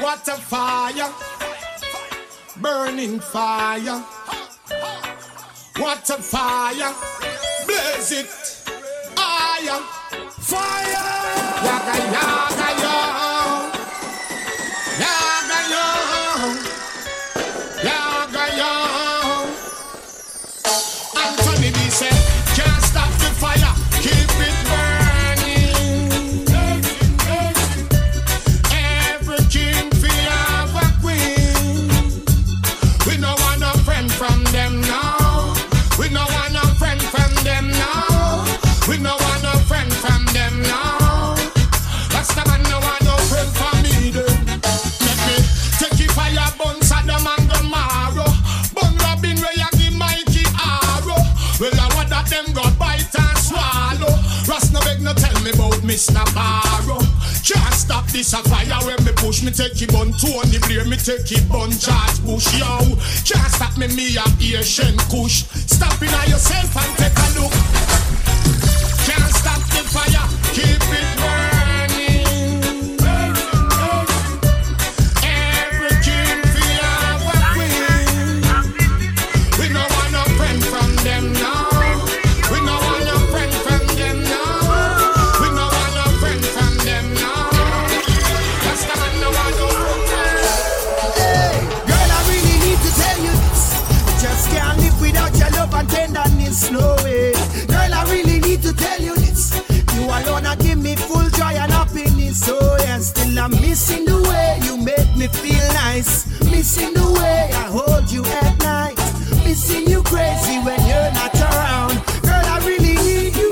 What a fire, burning fire. What a fire, blaze it, fire, fire. Yaga yaga this a fire when me push me take it bun Tony Blair me take it bun George Bush yo. Can't stop me me a Asian Kush. Stop it on yourself and take a look. Can't stop the fire, keep it burning. I'm missing the way you make me feel nice. Missing the way I hold you at night. Missing you crazy when you're not around. Girl, I really need you.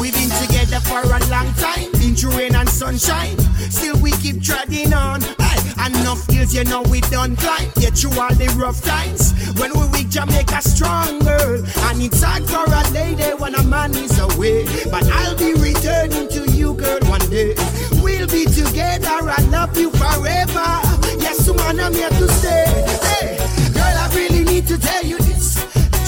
We've been together for a long time, been through rain and sunshine. Still we keep treading on. Aye, enough hills, you know we done climb. Get through all the rough times. When we weak, Jamaica strong, girl. And it's hard for a lady when a man is away. But I'll be returning to you, girl, one day. We'll be together, I love you forever. Yes, man, I'm here to stay. Hey, girl, I really need to tell you this.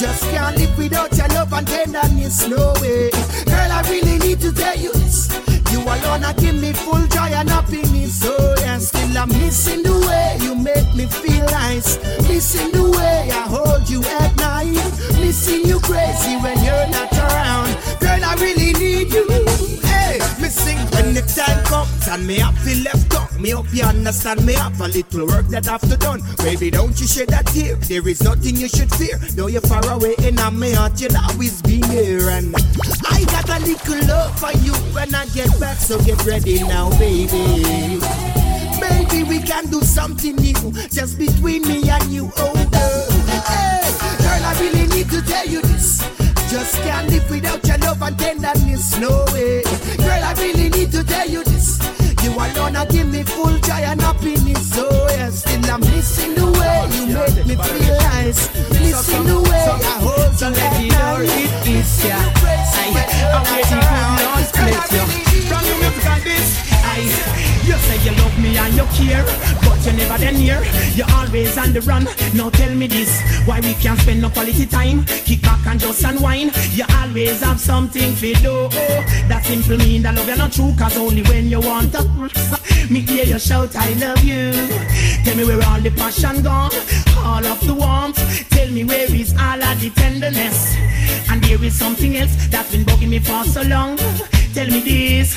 Just can't live without your love and tenderness, no way. Girl, I really need to tell you this. You alone are give me full joy and happiness. Oh, yeah, still I'm missing the way you make me feel nice. Missing the way I hold you at night. Missing you crazy when you're not around. Girl, I really need time comes and me have feel left out. Me hope you understand me have a little work that I've to done. Baby, don't you shed a tear. There is nothing you should fear. Though you're far away in my heart, you'll always be near. And I got a little love for you when I get back. So get ready now, baby. Baby, we can do something new just between me and you, oh girl. Hey, girl, I really need to tell you this. Just can't live without your love and tenderness, no way. Girl, I to tell you this. You alone are give me full joy and happiness, oh yes. Still I'm missing the way you make me feel nice. Missing the way I hold So you let at night. it is ya. I'm waiting for Lord bless you. From the music on this, aye. You say you love me and you care, but you never then near. You always on the run. Now tell me this, why we can't spend no quality time? Kick back and just unwind. You always have something to do. That simple mean that love you're not true, cause only when you want to. Me hear you shout, I love you. Tell me where all the passion gone, all of the warmth. Tell me where is all of the tenderness. And there is something else that's been bugging me for so long. Tell me this,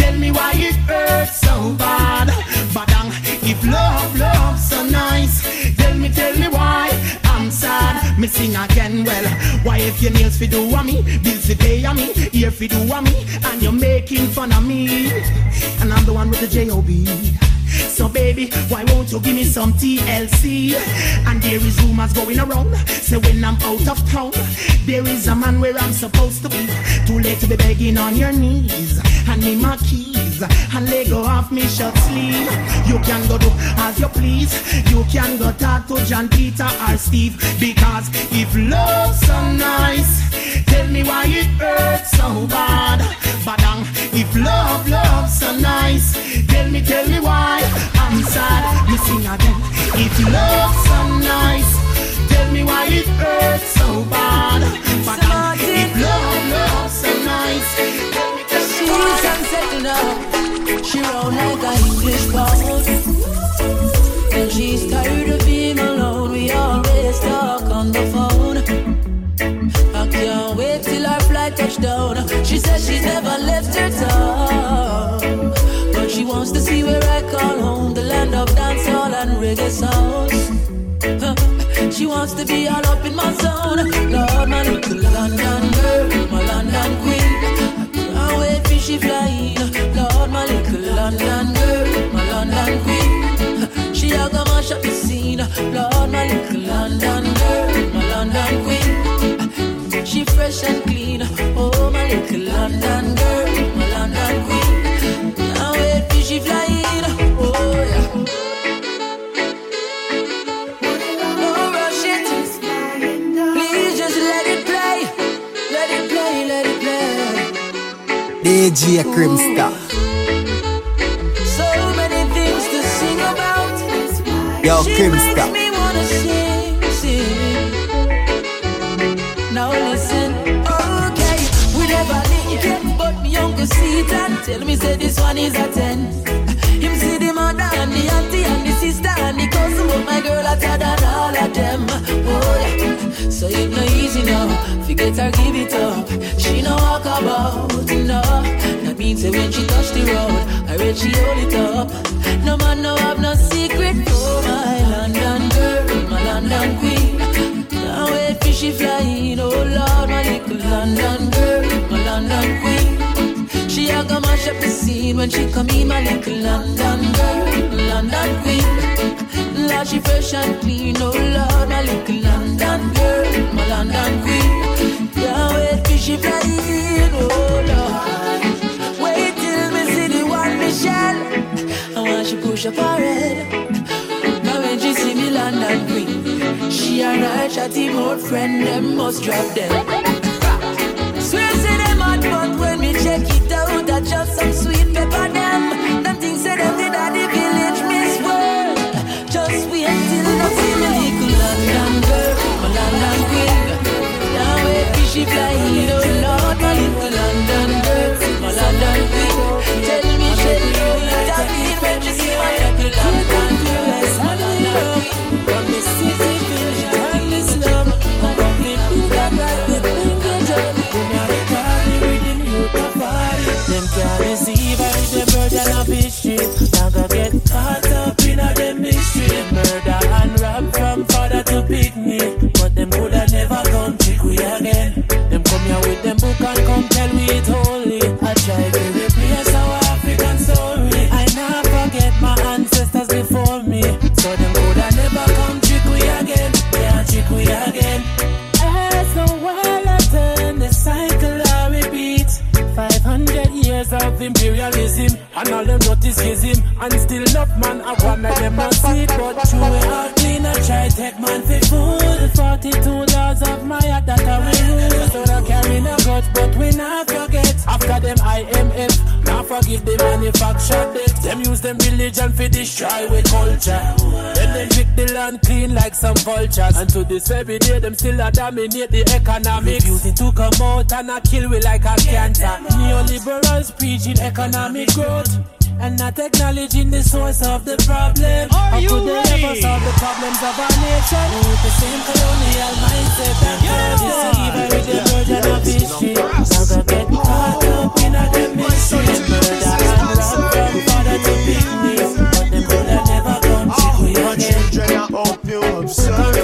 if your nails fi do a me, bills pay a me, ear fi do a me, and you're making fun of me, and I'm the one with the J-O-B. So baby, why won't you give me some TLC? And there is rumors going around, say when I'm out of town, there is a man where I'm supposed to be. Too late to be begging on your knees, hand me my keys, and let go off me short sleeve. You can go do as you please, you can go talk to John Peter or Steve, because if love's so nice, tell me why it hurts so bad. Badang, if love, love's so nice, tell me, tell me why I'm sad. sing again. If love so nice, tell me why it hurts so bad. But if love, love so nice, tell me, tell me why. She round like a English pound. And she's tired of being alone. We always talk on the phone. I can't wait till our flight touch down. She says she's never left her town. But she wants to see where I call home, the land of dancehall and reggae sounds. She wants to be all up in my zone. Lord, my little London mash up the scene. Lord, my little London girl, my London queen. She fresh and clean. Oh, my little London girl, my London queen. Can't wait till she flying. Oh yeah. No rush Yo, she Crimstar. makes me wanna sing, sing. Now listen, okay. We never link yet, but me uncle see it and tell me say this one is a ten. Him see the mother and the auntie and the sister and the cousin, but my girl hotter than all of them. Oh yeah. So it no easy now. Forget her, give it up. She no walk about, no. That means that when she touch the road, I read she hold it up. No man no have no secret. Oh London queen. Can't wait till she flying. Oh Lord, my little London girl, my London queen. She a go mash up the scene when she come in, my little London girl, London queen. Lord, she fresh and clean. Oh Lord, my little London girl, my London queen. Can't wait till she flying. Oh Lord, wait till me see the one Michelle. I want she push up her head. London queen, she and her chatty more friend them must drop them. Imperialism and all them dirty schism and still enough man I want them not see but true Forgive the manufactured debt. Them use them religion for destroy we culture. Then they pick the land clean like some vultures. And to this very day them still a dominate the economics. Refusing to come out and a kill we like a cancer. Neoliberals preaching economic growth. And not acknowledging the source of the problem. Are How you could they ever solve the problems of our nation? With the same colonial mindset that yeah. with the burden of history? Now get caught up in a them hope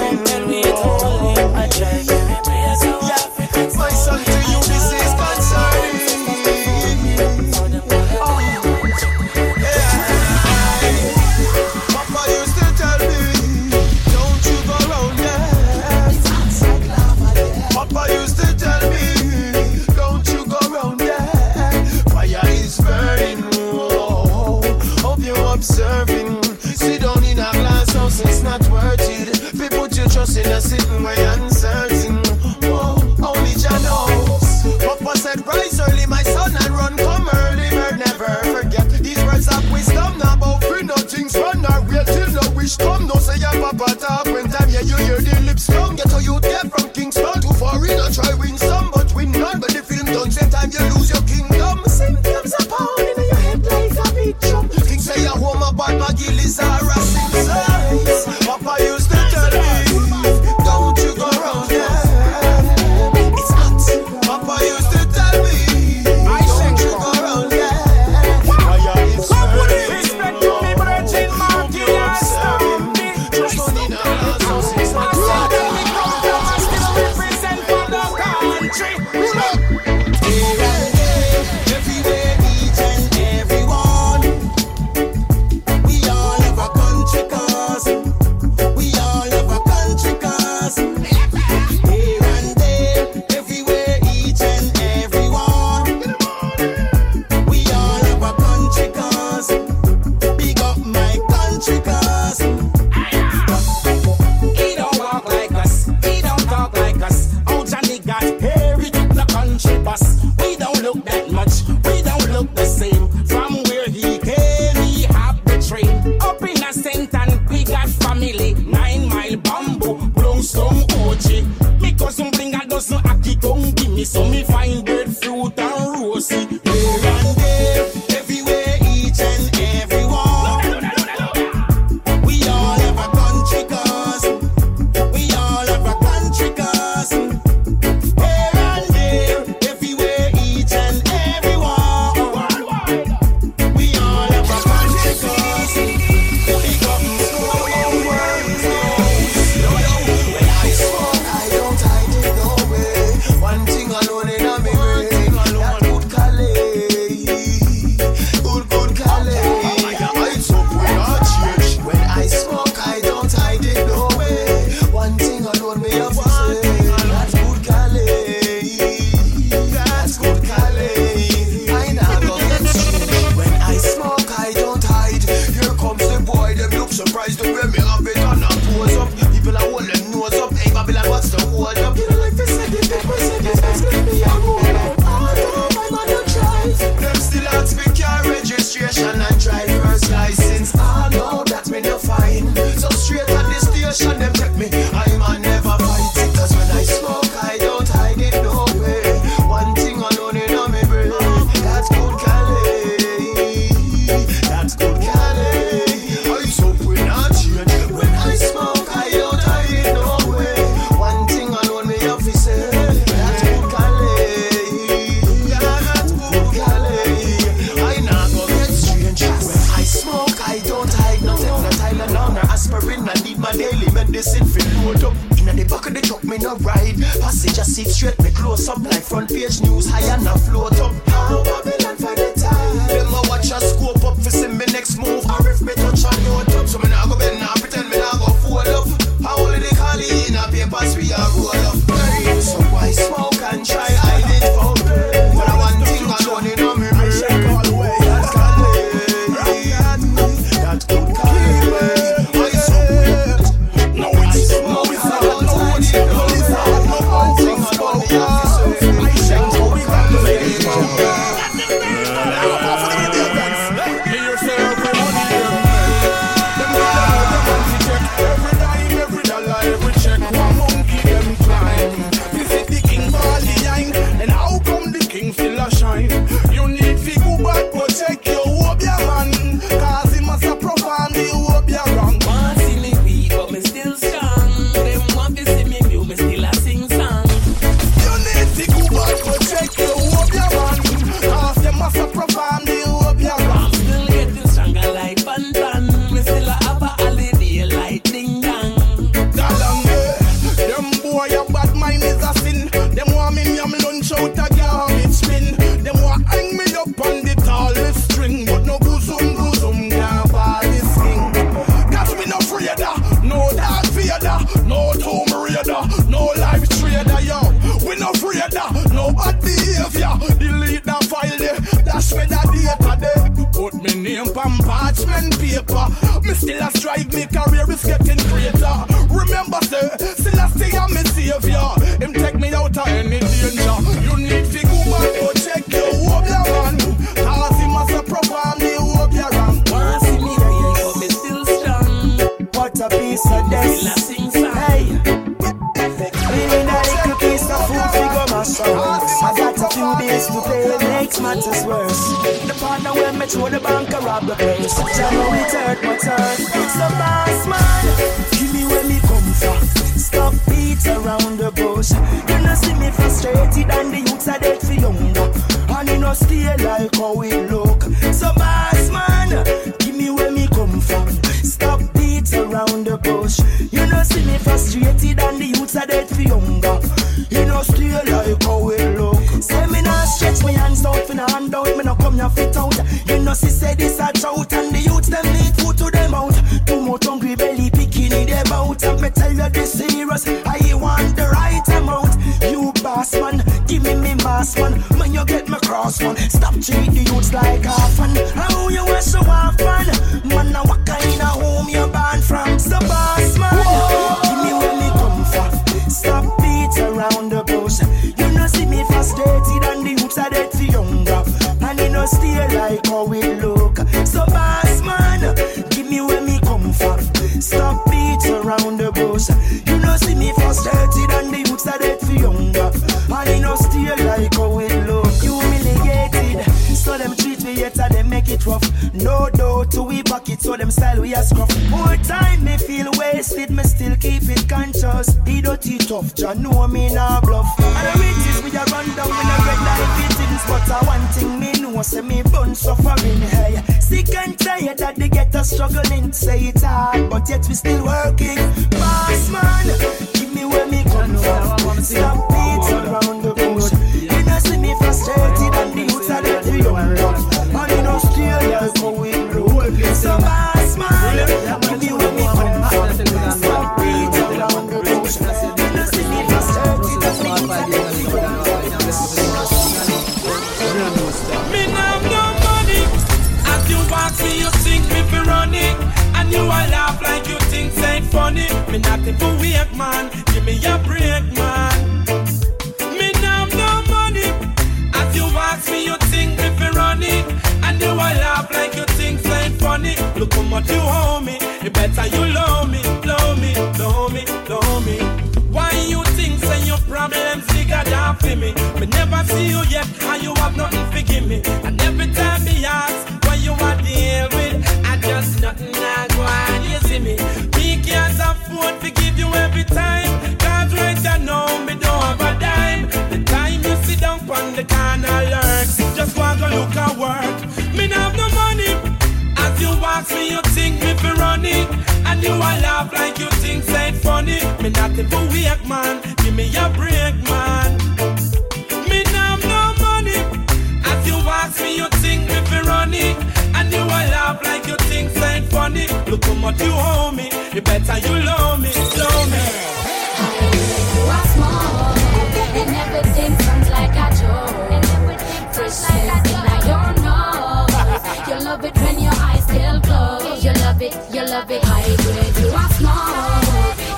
and paper. Me still a strive, me career is getting greater. Remember, sir, still a stay on me savior. Him take me out of any danger. You need to go back, go check your hope, yeah, man. Cause him as a proper me hope, yeah, wrong. See me, I know, me still strong. What a piece of death. To pay, makes matters worse. The partner when me throw the bank and rob the purse. Tell me it hurt, but hurt. So boss man, give me where me come from. Stop beat around the bush. You know see me frustrated and the youths are dead for younger. And you know stay like how we look. So boss man, give me where me come from. Stop beat around the bush. You know see me frustrated and the youths are dead for younger. You know stay like how stretch me hands out for no hand out. Me no come your fit out. You know see say this a drought and the youths them need food to them out. Too much hungry belly picking in them. And me tell you this serious. I want the right amount. You boss man, give me me mass man. When you get me cross man, stop treat the youths like orphan. How you want so often? We a scruff. More time me feel wasted, me still keep it conscious. The dirty tough, Jah know me nah bluff. And the riches we a run down in a red light fittings, but I one thing me know, say me bun suffering. Hey, sick and tired that they get us struggling. Say it's hard, but yet we still working. Boss man, give me where me come from. Me not for weak man. Give me a break, man. Me now no money. As you walk me, you think me fi running. And you a laugh like you think ain't funny. Look how much you owe me. You better you love me, love me, love me, love me. Why you think say your problems bigger than for me? Me never see you yet, the corner lurks, just walk and look at work. Me not have no money. As you walk me, you think me fi running And you a laugh like you think say it funny. Me not for weak man, give me a break man. Me now have no money. As you walk me, you think me fi running And you a laugh like you think say it funny. Look how much you owe me, you better you love me, love me you high grade. You are small,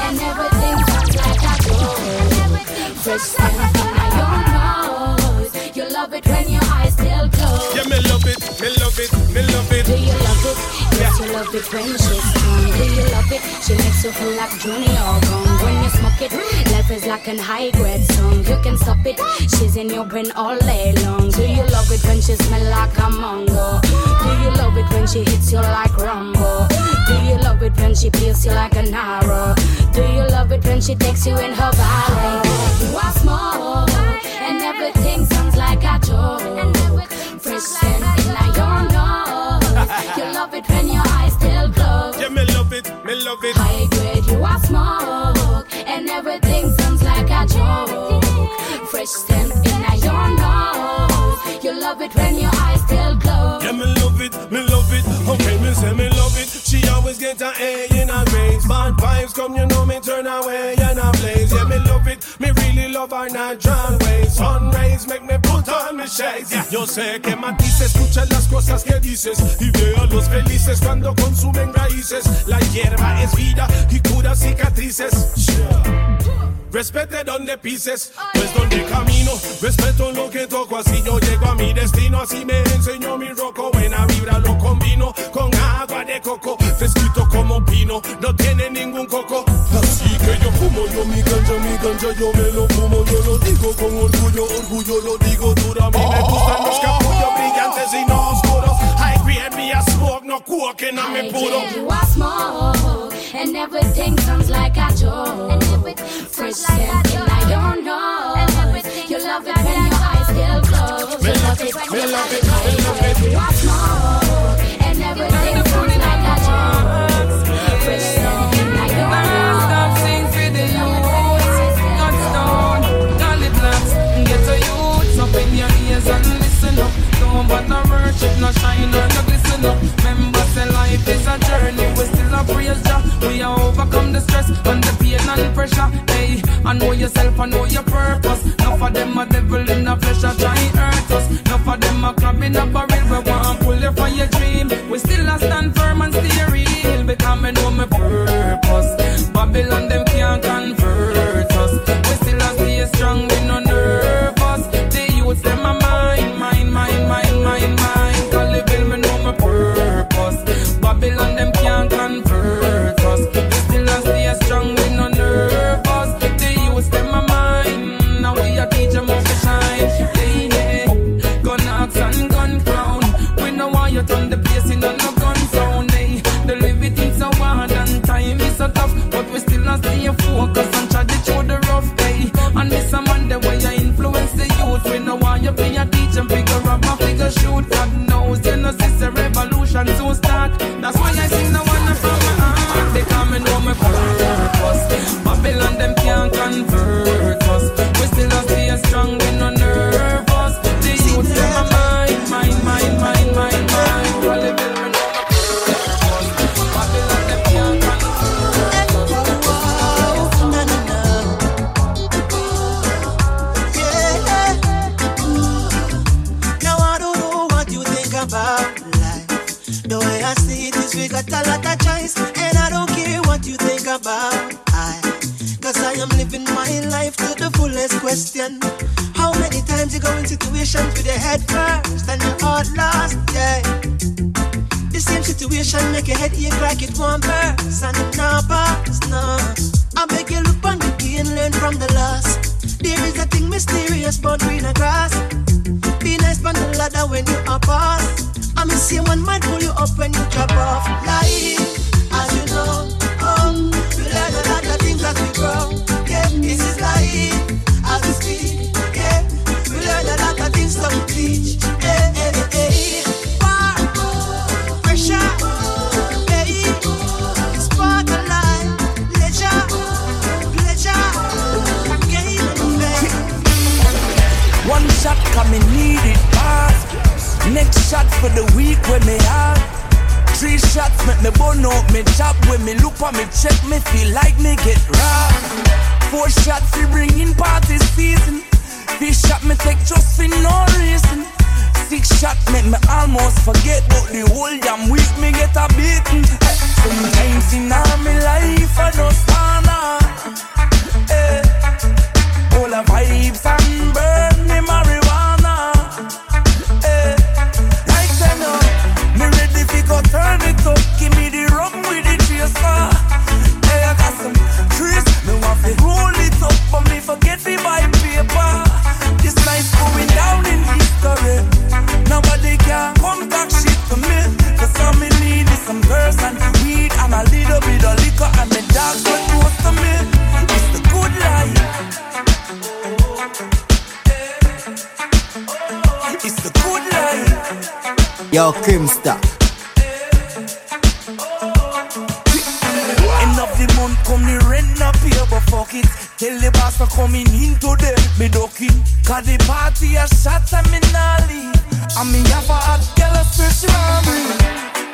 and everything sounds like a joke. Fresh scent in your nose. You love it when your eyes still closed. Yeah, me love it, me love it, me love it Do you love it? Yes, you love it when she's. Do you love it? She makes you feel like Junior Gong. When you smoke it, life is like an high grade song. You can stop it. She's in your brain all day long. Do you love it when she smell like a mango? Do you love it when she hits you like she peels you like an arrow? Do you love it when she takes you in her valley? You are small, and everything sounds like a joke. Fresh scent in your nose. You love it when your eyes still closed. Yeah, me love it, me love it High grade, you are smoke, and everything sounds like a joke. Fresh scent in your nose. You love it when your eyes still glow. Yeah, me love come, you know me turn away and I blaze. Yeah, me love it. Me really love our natural ways. Sun rays make me put on my shades. Yeah. Yo sé que Matisse escucha las cosas que dices y ve a los felices cuando consumen raíces. La hierba es vida y cura cicatrices. Yeah. Respete donde pises, pues donde camino, respeto lo que toco, así yo llego a mi destino, así me enseñó mi tuyo, yo me lo fumo, yo lo digo con orgullo, orgullo lo digo duro. A mí me gustan los capullos brillantes y no oscuros. I create me a smoke, no coke on me puro. You are smoke, and everything sounds like a joke. Fresh scent, and I don't know. You love it when your eyes still closed. Me love it, me love it, me love it. We are overcome the stress and the pain and pressure. Hey, I know yourself, I know your purpose. Enough of them a devil in the flesh, a try hurt us. Enough of them a crab in a barrel. We want pull you from your dream. We still a stand firm and stay real because me know my purpose. Babylon them we got a lot of choice, and I don't care what you think about I. Cause I am living my life to the fullest question. How many times you go in situations with your head first and your heart lost, yeah. The same situation make your head ache like it won't burst And it not pass, no I make you look on the and learn from the loss There is a thing mysterious about greener grass Be nice on the ladder when you are pass I miss see one might pull you up when you drop off. Life, as you know, um, we learn a lot of things as we grow Next shot for the week when me have. Three shots make me burn out me chop when me look on me check me feel like me get robbed. Four shots we bring in party season. Three shot me take just for no reason. Six shot make me almost forget but the whole damn week me get a beating. Sometimes in all my life I don't stand up. All the vibes and burn me Yo, Crimstar. End of the month come the rent not pay but fuck it. Tell the boss for coming in today me ducking Cause the party a shot and me leave. And me have a hot girl a my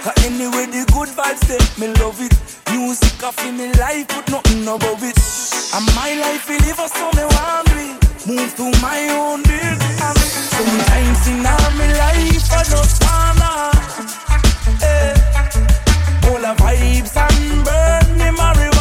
Cause uh, anyway the good vibes there me love it. Music off in me life but nothing above it. And my life will live so me want me. Move to my own business. Sometimes in all my life I just wanna eh, all the vibes and burn me marijuana.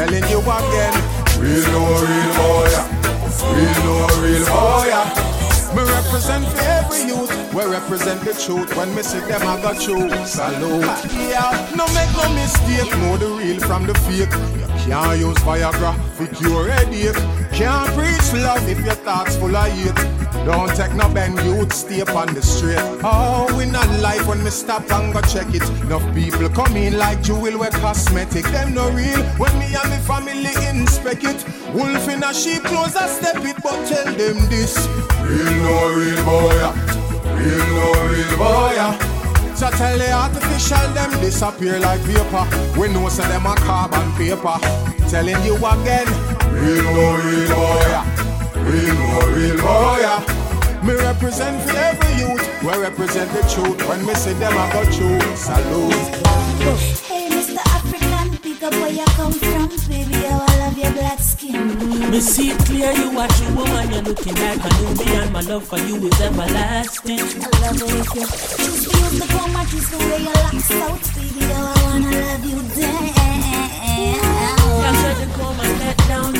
telling you again. Real no real boy, real no real boy. Me represent for every youth. We represent the truth. When me see them, I got you. Salute. Yeah, no make no mistake. Know the real from the fake. You can't use Viagra. Pick your headache. Can't preach love if your thoughts full of hate. Don't take no ben you'd stay on the street. Oh, we not life when me stop and go check it. Enough people come in like jewel wear cosmetic. Them no real when me and me family inspect it. Wolf in a sheep clothes, I step it, but tell them this. Real no real boy, ah. real no real boy. Ah. So tell the artificial them disappear like paper. We know so them a carbon paper. Telling you again. Real boy, real boy, real boy, real boy. Me represent for every youth. We represent the truth. When me see them, I go, you. Salute. Hey, Mr. African, pick up where you come from, baby. Oh, I love your black skin. Me see clear you a true woman. You're looking like a newbie, and my love for you is everlasting. I love it if you choose the comb, I the way your locks out, baby. Oh, I wanna love you damn. You said to come and let down.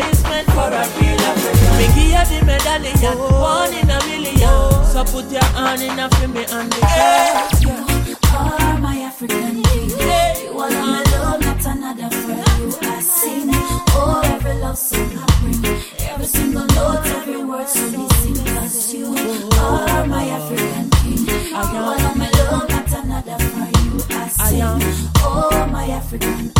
For a real African. Me give you the medallion, one in a million. So put your hand in a for me and the. You are my African king. You are my love, not another for you. I sing, oh, every love song I bring. Every single note, every word, so listen, cause you are my African king. You are my love, not another for you. I sing, oh, my African, African,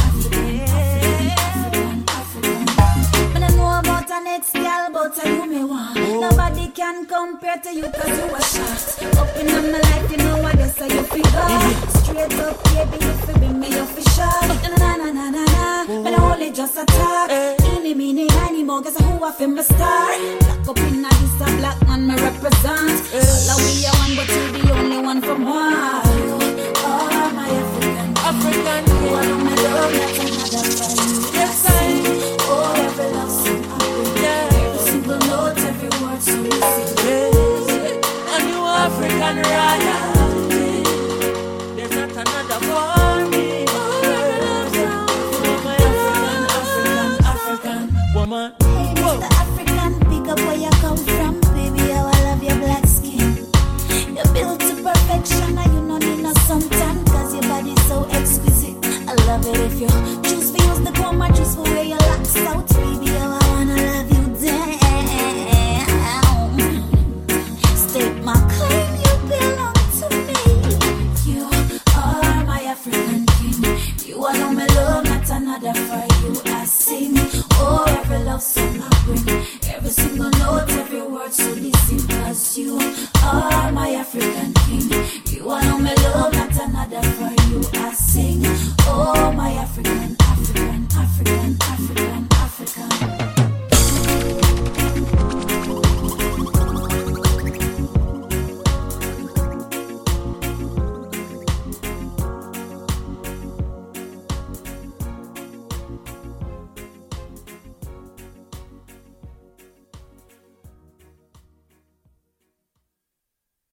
Compare to you cause you a shot. Up in my life, you know what they say you figure. Straight up, baby, you feel me official. Na na na na na na. But I only just a talk. Eh. Any meaning, any more, guess who I feel my star. Lock up in a black man me represent. Eh. All we are one, but you the